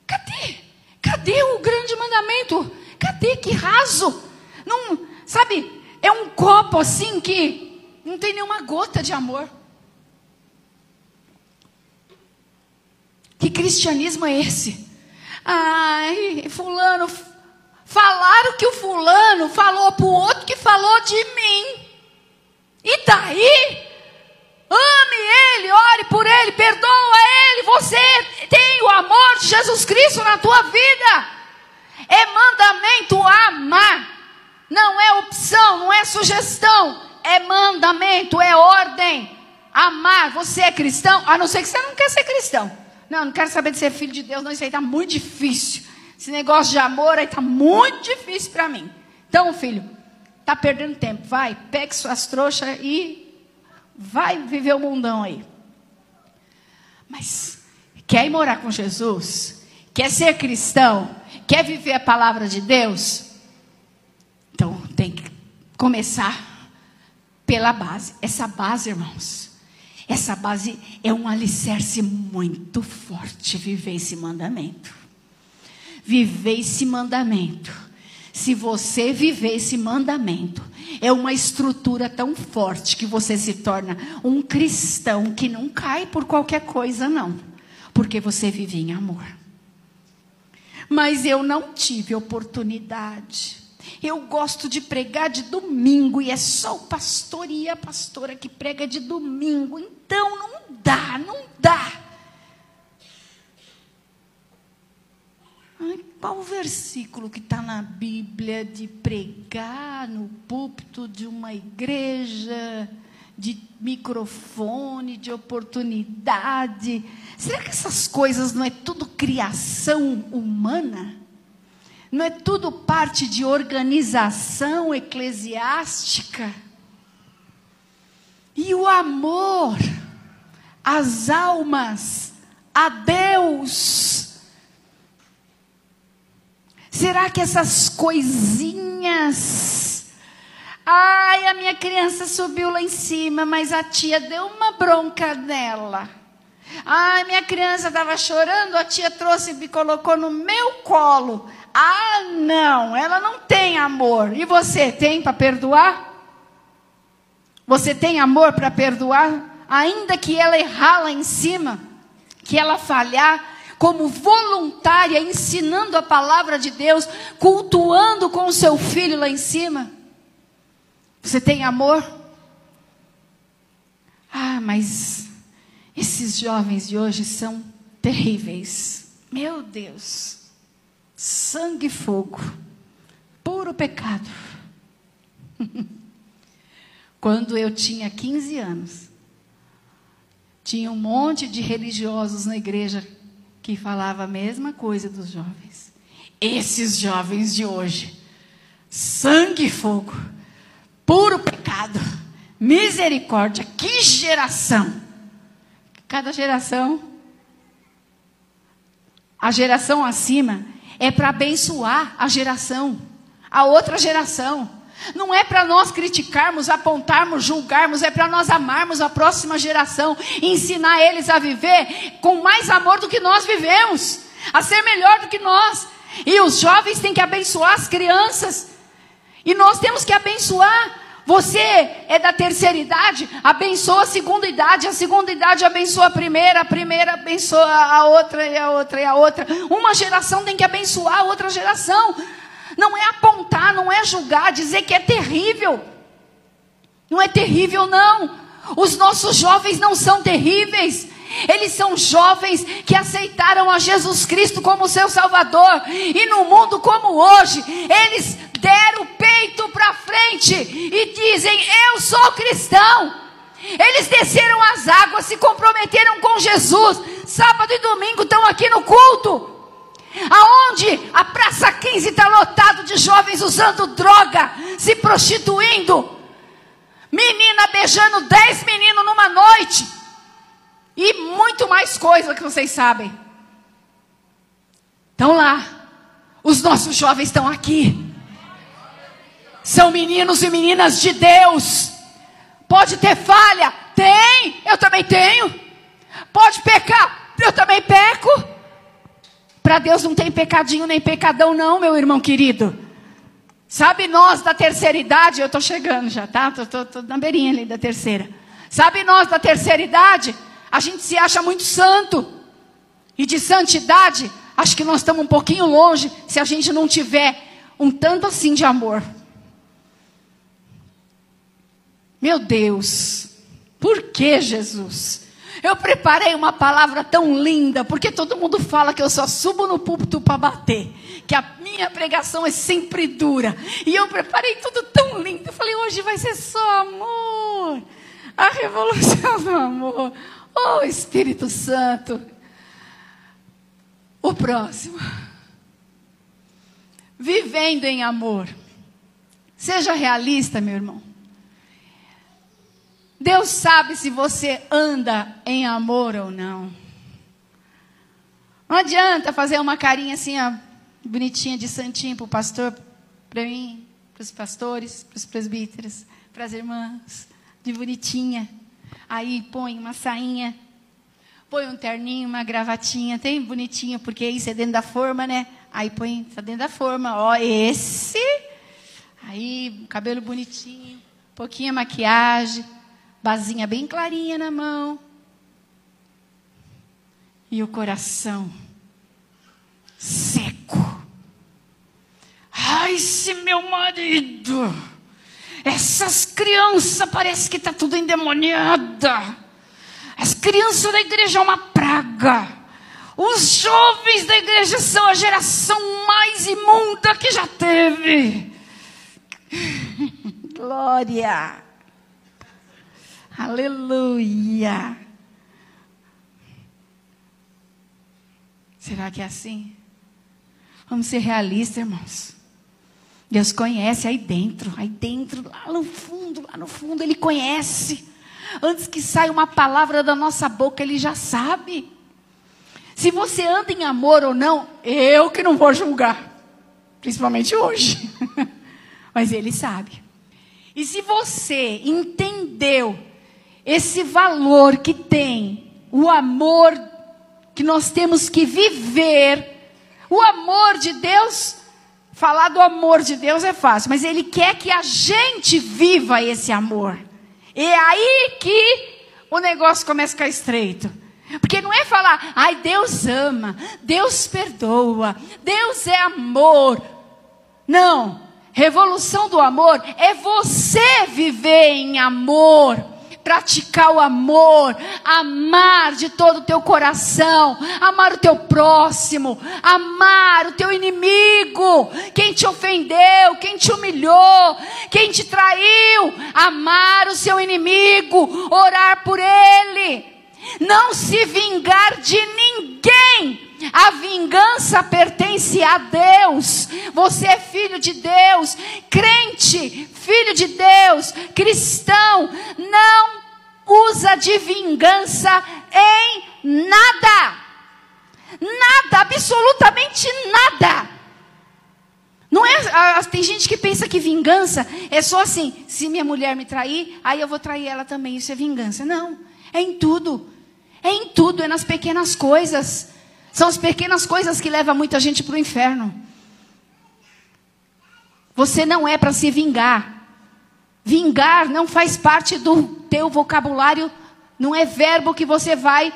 Cadê? Cadê o grande mandamento? Cadê? Que raso? Não, sabe, é um copo assim que não tem nenhuma gota de amor. Que cristianismo é esse? Ai, fulano, falaram que o fulano falou para o outro que falou de mim. E daí? Ame ele, ore por ele, perdoa ele. Você tem o amor de Jesus Cristo na tua vida. É mandamento amar. Não é opção, não é sugestão. É mandamento, é ordem. Amar. Você é cristão? A não ser que você não quer ser cristão. Não, não quero saber de ser filho de Deus, não. Isso aí está muito difícil. Esse negócio de amor aí está muito difícil para mim. Então, filho, está perdendo tempo. Vai, pegue suas trouxas e vai viver o mundão aí. Mas quer ir morar com Jesus? Quer ser cristão? Quer viver a palavra de Deus? Então tem que começar pela base. Essa base, irmãos, essa base é um alicerce muito forte. Viver esse mandamento. Viver esse mandamento. Se você viver esse mandamento, é uma estrutura tão forte que você se torna um cristão que não cai por qualquer coisa, não, porque você vive em amor. Mas eu não tive oportunidade. Eu gosto de pregar de domingo e é só o pastor e a pastora que prega de domingo. Então não dá, não dá. Ai, qual o versículo que está na Bíblia de pregar no púlpito de uma igreja, de microfone, de oportunidade? Será que essas coisas não é tudo criação humana? Não é tudo parte de organização eclesiástica? E o amor, as almas, a Deus, Será que essas coisinhas. Ai, a minha criança subiu lá em cima, mas a tia deu uma bronca nela. Ai, minha criança estava chorando, a tia trouxe e me colocou no meu colo. Ah, não, ela não tem amor. E você tem para perdoar? Você tem amor para perdoar? Ainda que ela errar lá em cima, que ela falhar, como voluntária, ensinando a palavra de Deus, cultuando com o seu filho lá em cima? Você tem amor? Ah, mas esses jovens de hoje são terríveis. Meu Deus. Sangue e fogo. Puro pecado. (laughs) Quando eu tinha 15 anos, tinha um monte de religiosos na igreja que falava a mesma coisa dos jovens. Esses jovens de hoje, sangue e fogo, puro pecado, misericórdia, que geração! Cada geração, a geração acima, é para abençoar a geração, a outra geração. Não é para nós criticarmos, apontarmos, julgarmos, é para nós amarmos a próxima geração, ensinar eles a viver com mais amor do que nós vivemos, a ser melhor do que nós. E os jovens têm que abençoar as crianças, e nós temos que abençoar. Você é da terceira idade, abençoa a segunda idade, a segunda idade abençoa a primeira, a primeira abençoa a outra e a outra e a outra. Uma geração tem que abençoar a outra geração. Não é apontar, não é julgar, dizer que é terrível. Não é terrível, não. Os nossos jovens não são terríveis. Eles são jovens que aceitaram a Jesus Cristo como seu Salvador. E no mundo como hoje, eles deram o peito para frente e dizem: Eu sou cristão. Eles desceram as águas, se comprometeram com Jesus. Sábado e domingo estão aqui no culto. Aonde a Praça 15 está lotado de jovens usando droga, se prostituindo. Menina beijando dez meninos numa noite. E muito mais coisa que vocês sabem. Estão lá. Os nossos jovens estão aqui. São meninos e meninas de Deus. Pode ter falha? Tem. Eu também tenho. Pode pecar? Eu também peco. Para Deus não tem pecadinho nem pecadão, não, meu irmão querido. Sabe nós da terceira idade, eu estou chegando já, tá? Estou na beirinha ali da terceira. Sabe nós da terceira idade, a gente se acha muito santo. E de santidade, acho que nós estamos um pouquinho longe se a gente não tiver um tanto assim de amor. Meu Deus, por que Jesus? Eu preparei uma palavra tão linda, porque todo mundo fala que eu só subo no púlpito para bater, que a minha pregação é sempre dura. E eu preparei tudo tão lindo. Eu falei, hoje vai ser só amor. A revolução do amor. Oh, Espírito Santo. O próximo. Vivendo em amor. Seja realista, meu irmão. Deus sabe se você anda em amor ou não. Não adianta fazer uma carinha assim, ó, bonitinha de santinho para o pastor, para mim, para os pastores, para os presbíteros, para as irmãs, de bonitinha. Aí põe uma sainha, põe um terninho, uma gravatinha, tem bonitinho, porque isso é dentro da forma, né? Aí põe, está dentro da forma, ó, esse. Aí, cabelo bonitinho, pouquinha maquiagem basinha bem clarinha na mão. E o coração seco. Ai, se meu marido, essas crianças parece que está tudo endemoniada. As crianças da igreja é uma praga. Os jovens da igreja são a geração mais imunda que já teve. (laughs) Glória. Aleluia. Será que é assim? Vamos ser realistas, irmãos. Deus conhece aí dentro, aí dentro, lá no fundo, lá no fundo, Ele conhece. Antes que saia uma palavra da nossa boca, Ele já sabe. Se você anda em amor ou não, eu que não vou julgar. Principalmente hoje. (laughs) Mas Ele sabe. E se você entendeu esse valor que tem o amor que nós temos que viver, o amor de Deus, falar do amor de Deus é fácil, mas Ele quer que a gente viva esse amor. E é aí que o negócio começa a ficar estreito. Porque não é falar, ai, Deus ama, Deus perdoa, Deus é amor. Não. Revolução do amor é você viver em amor praticar o amor, amar de todo o teu coração, amar o teu próximo, amar o teu inimigo, quem te ofendeu, quem te humilhou, quem te traiu, amar o seu inimigo, orar por ele, não se vingar de ninguém. A vingança pertence a Deus. Você é filho de Deus, crente, filho de Deus, cristão. Não usa de vingança em nada. Nada, absolutamente nada. Não é, tem gente que pensa que vingança é só assim, se minha mulher me trair, aí eu vou trair ela também, isso é vingança. Não, é em tudo. É em tudo, é nas pequenas coisas. São as pequenas coisas que levam muita gente para o inferno. Você não é para se vingar. Vingar não faz parte do teu vocabulário, não é verbo que você vai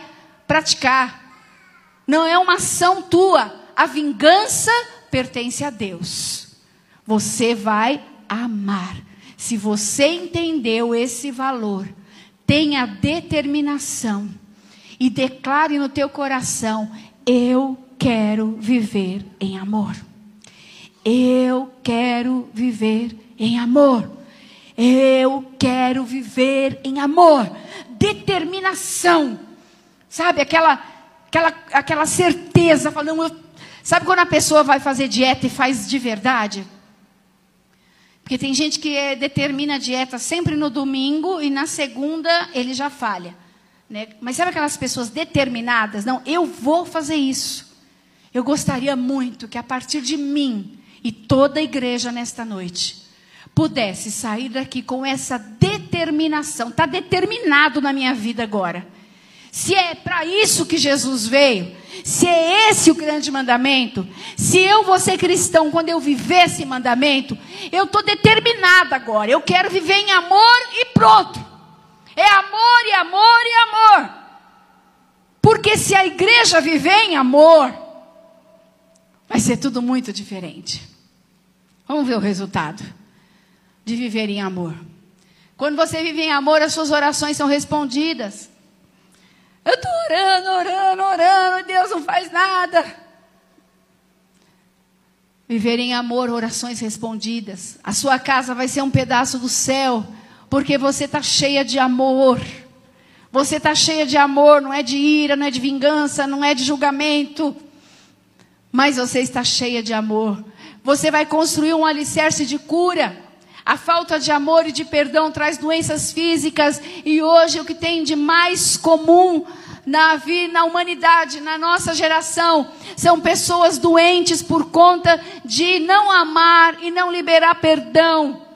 praticar. Não é uma ação tua. A vingança pertence a Deus. Você vai amar. Se você entendeu esse valor, tenha determinação e declare no teu coração: eu quero viver em amor. Eu quero viver em amor. Eu quero viver em amor, determinação, sabe? Aquela, aquela, aquela certeza, falando, sabe quando a pessoa vai fazer dieta e faz de verdade? Porque tem gente que é, determina a dieta sempre no domingo e na segunda ele já falha. Né? Mas sabe aquelas pessoas determinadas? Não, eu vou fazer isso. Eu gostaria muito que a partir de mim e toda a igreja nesta noite, pudesse sair daqui com essa determinação, está determinado na minha vida agora. Se é para isso que Jesus veio, se é esse o grande mandamento, se eu vou ser cristão quando eu viver esse mandamento, eu estou determinada agora. Eu quero viver em amor e pronto. É amor e amor e amor. Porque se a igreja viver em amor, Vai ser tudo muito diferente. Vamos ver o resultado de viver em amor. Quando você vive em amor, as suas orações são respondidas. Eu estou orando, orando, orando, e Deus não faz nada. Viver em amor, orações respondidas. A sua casa vai ser um pedaço do céu, porque você está cheia de amor. Você está cheia de amor, não é de ira, não é de vingança, não é de julgamento. Mas você está cheia de amor. Você vai construir um alicerce de cura. A falta de amor e de perdão traz doenças físicas e hoje o que tem de mais comum na vida, na humanidade, na nossa geração, são pessoas doentes por conta de não amar e não liberar perdão.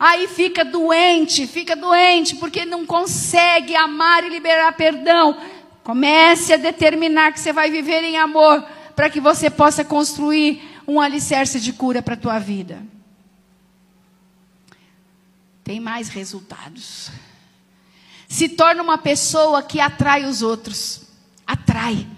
Aí fica doente, fica doente porque não consegue amar e liberar perdão. Comece a determinar que você vai viver em amor para que você possa construir um alicerce de cura para a tua vida tem mais resultados. Se torna uma pessoa que atrai os outros. Atrai.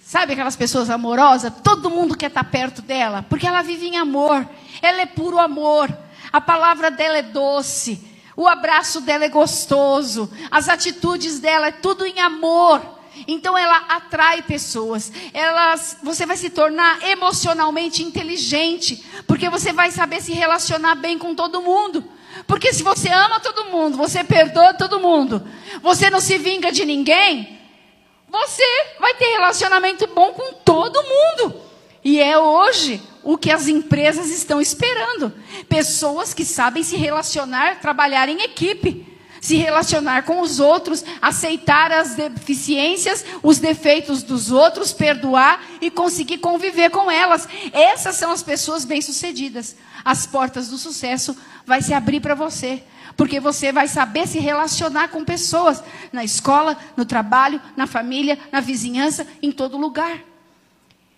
Sabe aquelas pessoas amorosas? Todo mundo quer estar perto dela, porque ela vive em amor. Ela é puro amor. A palavra dela é doce. O abraço dela é gostoso. As atitudes dela é tudo em amor. Então ela atrai pessoas. Elas, você vai se tornar emocionalmente inteligente, porque você vai saber se relacionar bem com todo mundo. Porque se você ama todo mundo, você perdoa todo mundo, você não se vinga de ninguém, você vai ter relacionamento bom com todo mundo. E é hoje o que as empresas estão esperando. Pessoas que sabem se relacionar, trabalhar em equipe, se relacionar com os outros, aceitar as deficiências, os defeitos dos outros, perdoar e conseguir conviver com elas. Essas são as pessoas bem-sucedidas. As portas do sucesso vai se abrir para você. Porque você vai saber se relacionar com pessoas na escola, no trabalho, na família, na vizinhança, em todo lugar.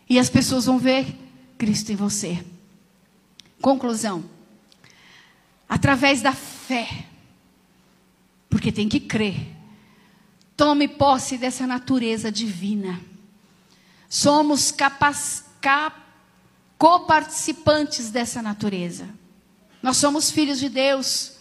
E as pessoas vão ver Cristo em você. Conclusão. Através da fé. Porque tem que crer. Tome posse dessa natureza divina. Somos capaz, cap, coparticipantes dessa natureza. Nós somos filhos de Deus.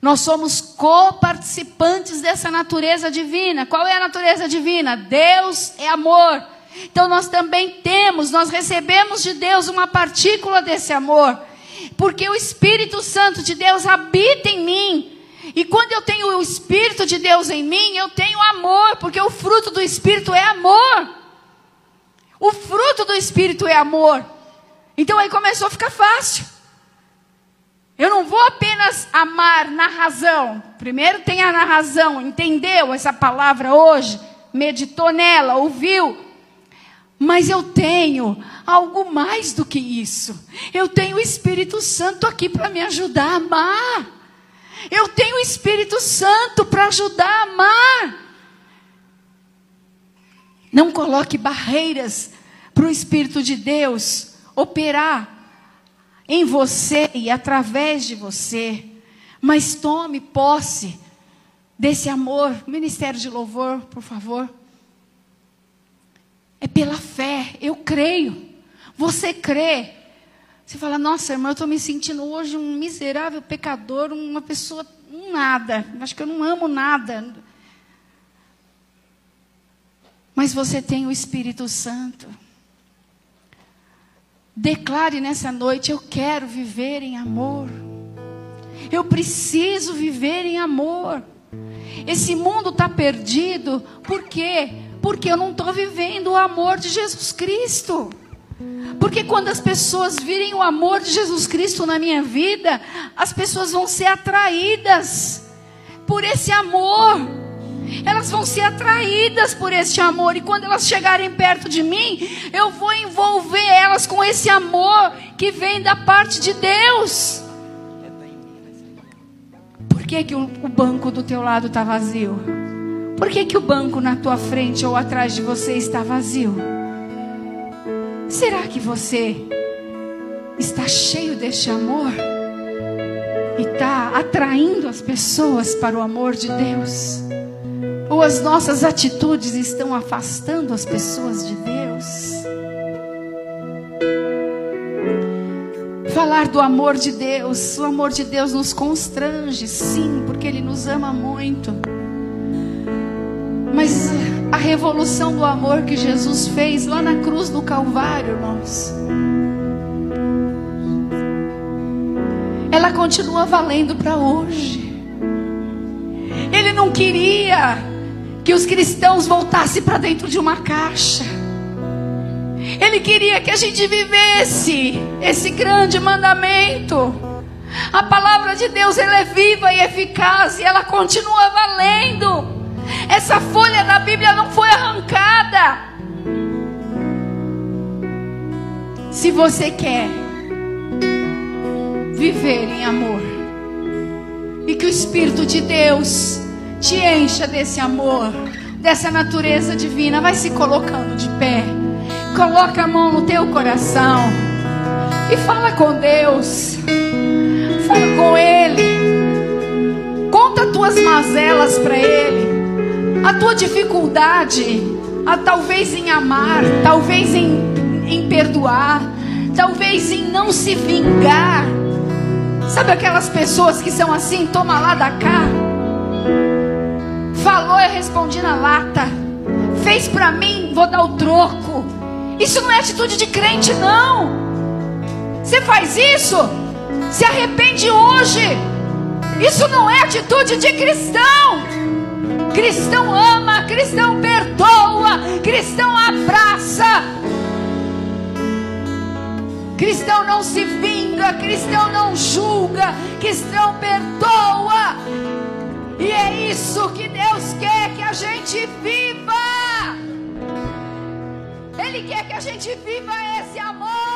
Nós somos coparticipantes dessa natureza divina. Qual é a natureza divina? Deus é amor. Então nós também temos, nós recebemos de Deus uma partícula desse amor. Porque o Espírito Santo de Deus habita em mim. E quando eu tenho o Espírito de Deus em mim, eu tenho amor, porque o fruto do Espírito é amor. O fruto do Espírito é amor. Então aí começou a ficar fácil. Eu não vou apenas amar na razão. Primeiro tenha na razão, entendeu essa palavra hoje, meditou nela, ouviu. Mas eu tenho algo mais do que isso. Eu tenho o Espírito Santo aqui para me ajudar a amar. Eu tenho o Espírito Santo para ajudar a amar. Não coloque barreiras para o Espírito de Deus operar em você e através de você. Mas tome posse desse amor. Ministério de Louvor, por favor. É pela fé, eu creio. Você crê. Você fala, nossa, irmã, eu estou me sentindo hoje um miserável pecador, uma pessoa, um nada. Acho que eu não amo nada. Mas você tem o Espírito Santo. Declare nessa noite: eu quero viver em amor. Eu preciso viver em amor. Esse mundo está perdido, por quê? Porque eu não estou vivendo o amor de Jesus Cristo. Porque quando as pessoas virem o amor de Jesus Cristo na minha vida, as pessoas vão ser atraídas por esse amor elas vão ser atraídas por este amor, e quando elas chegarem perto de mim, eu vou envolver elas com esse amor que vem da parte de Deus. Por que, que o banco do teu lado está vazio? Por que, que o banco na tua frente ou atrás de você está vazio? Será que você está cheio deste amor? E está atraindo as pessoas para o amor de Deus? Ou as nossas atitudes estão afastando as pessoas de Deus? falar do amor de Deus. O amor de Deus nos constrange, sim, porque Ele nos ama muito. Mas a revolução do amor que Jesus fez lá na cruz do Calvário, irmãos, ela continua valendo para hoje. Ele não queria que os cristãos voltassem para dentro de uma caixa. Ele queria que a gente vivesse esse grande mandamento. A palavra de Deus ela é viva e eficaz e ela continua valendo. Essa folha da Bíblia não foi arrancada. Se você quer viver em amor e que o Espírito de Deus te encha desse amor, dessa natureza divina, vai se colocando de pé. Coloca a mão no teu coração e fala com Deus. Fala com Ele. Conta tuas mazelas para Ele a tua dificuldade, a, talvez em amar, talvez em, em perdoar, talvez em não se vingar. Sabe aquelas pessoas que são assim, toma lá da cá? Falou, eu respondi na lata. Fez para mim, vou dar o troco. Isso não é atitude de crente, não. Você faz isso, se arrepende hoje. Isso não é atitude de cristão. Cristão ama, cristão perdoa, cristão abraça. Cristão não se vinga, cristão não julga, cristão perdoa. E é isso que Deus quer que a gente viva. Ele quer que a gente viva esse amor.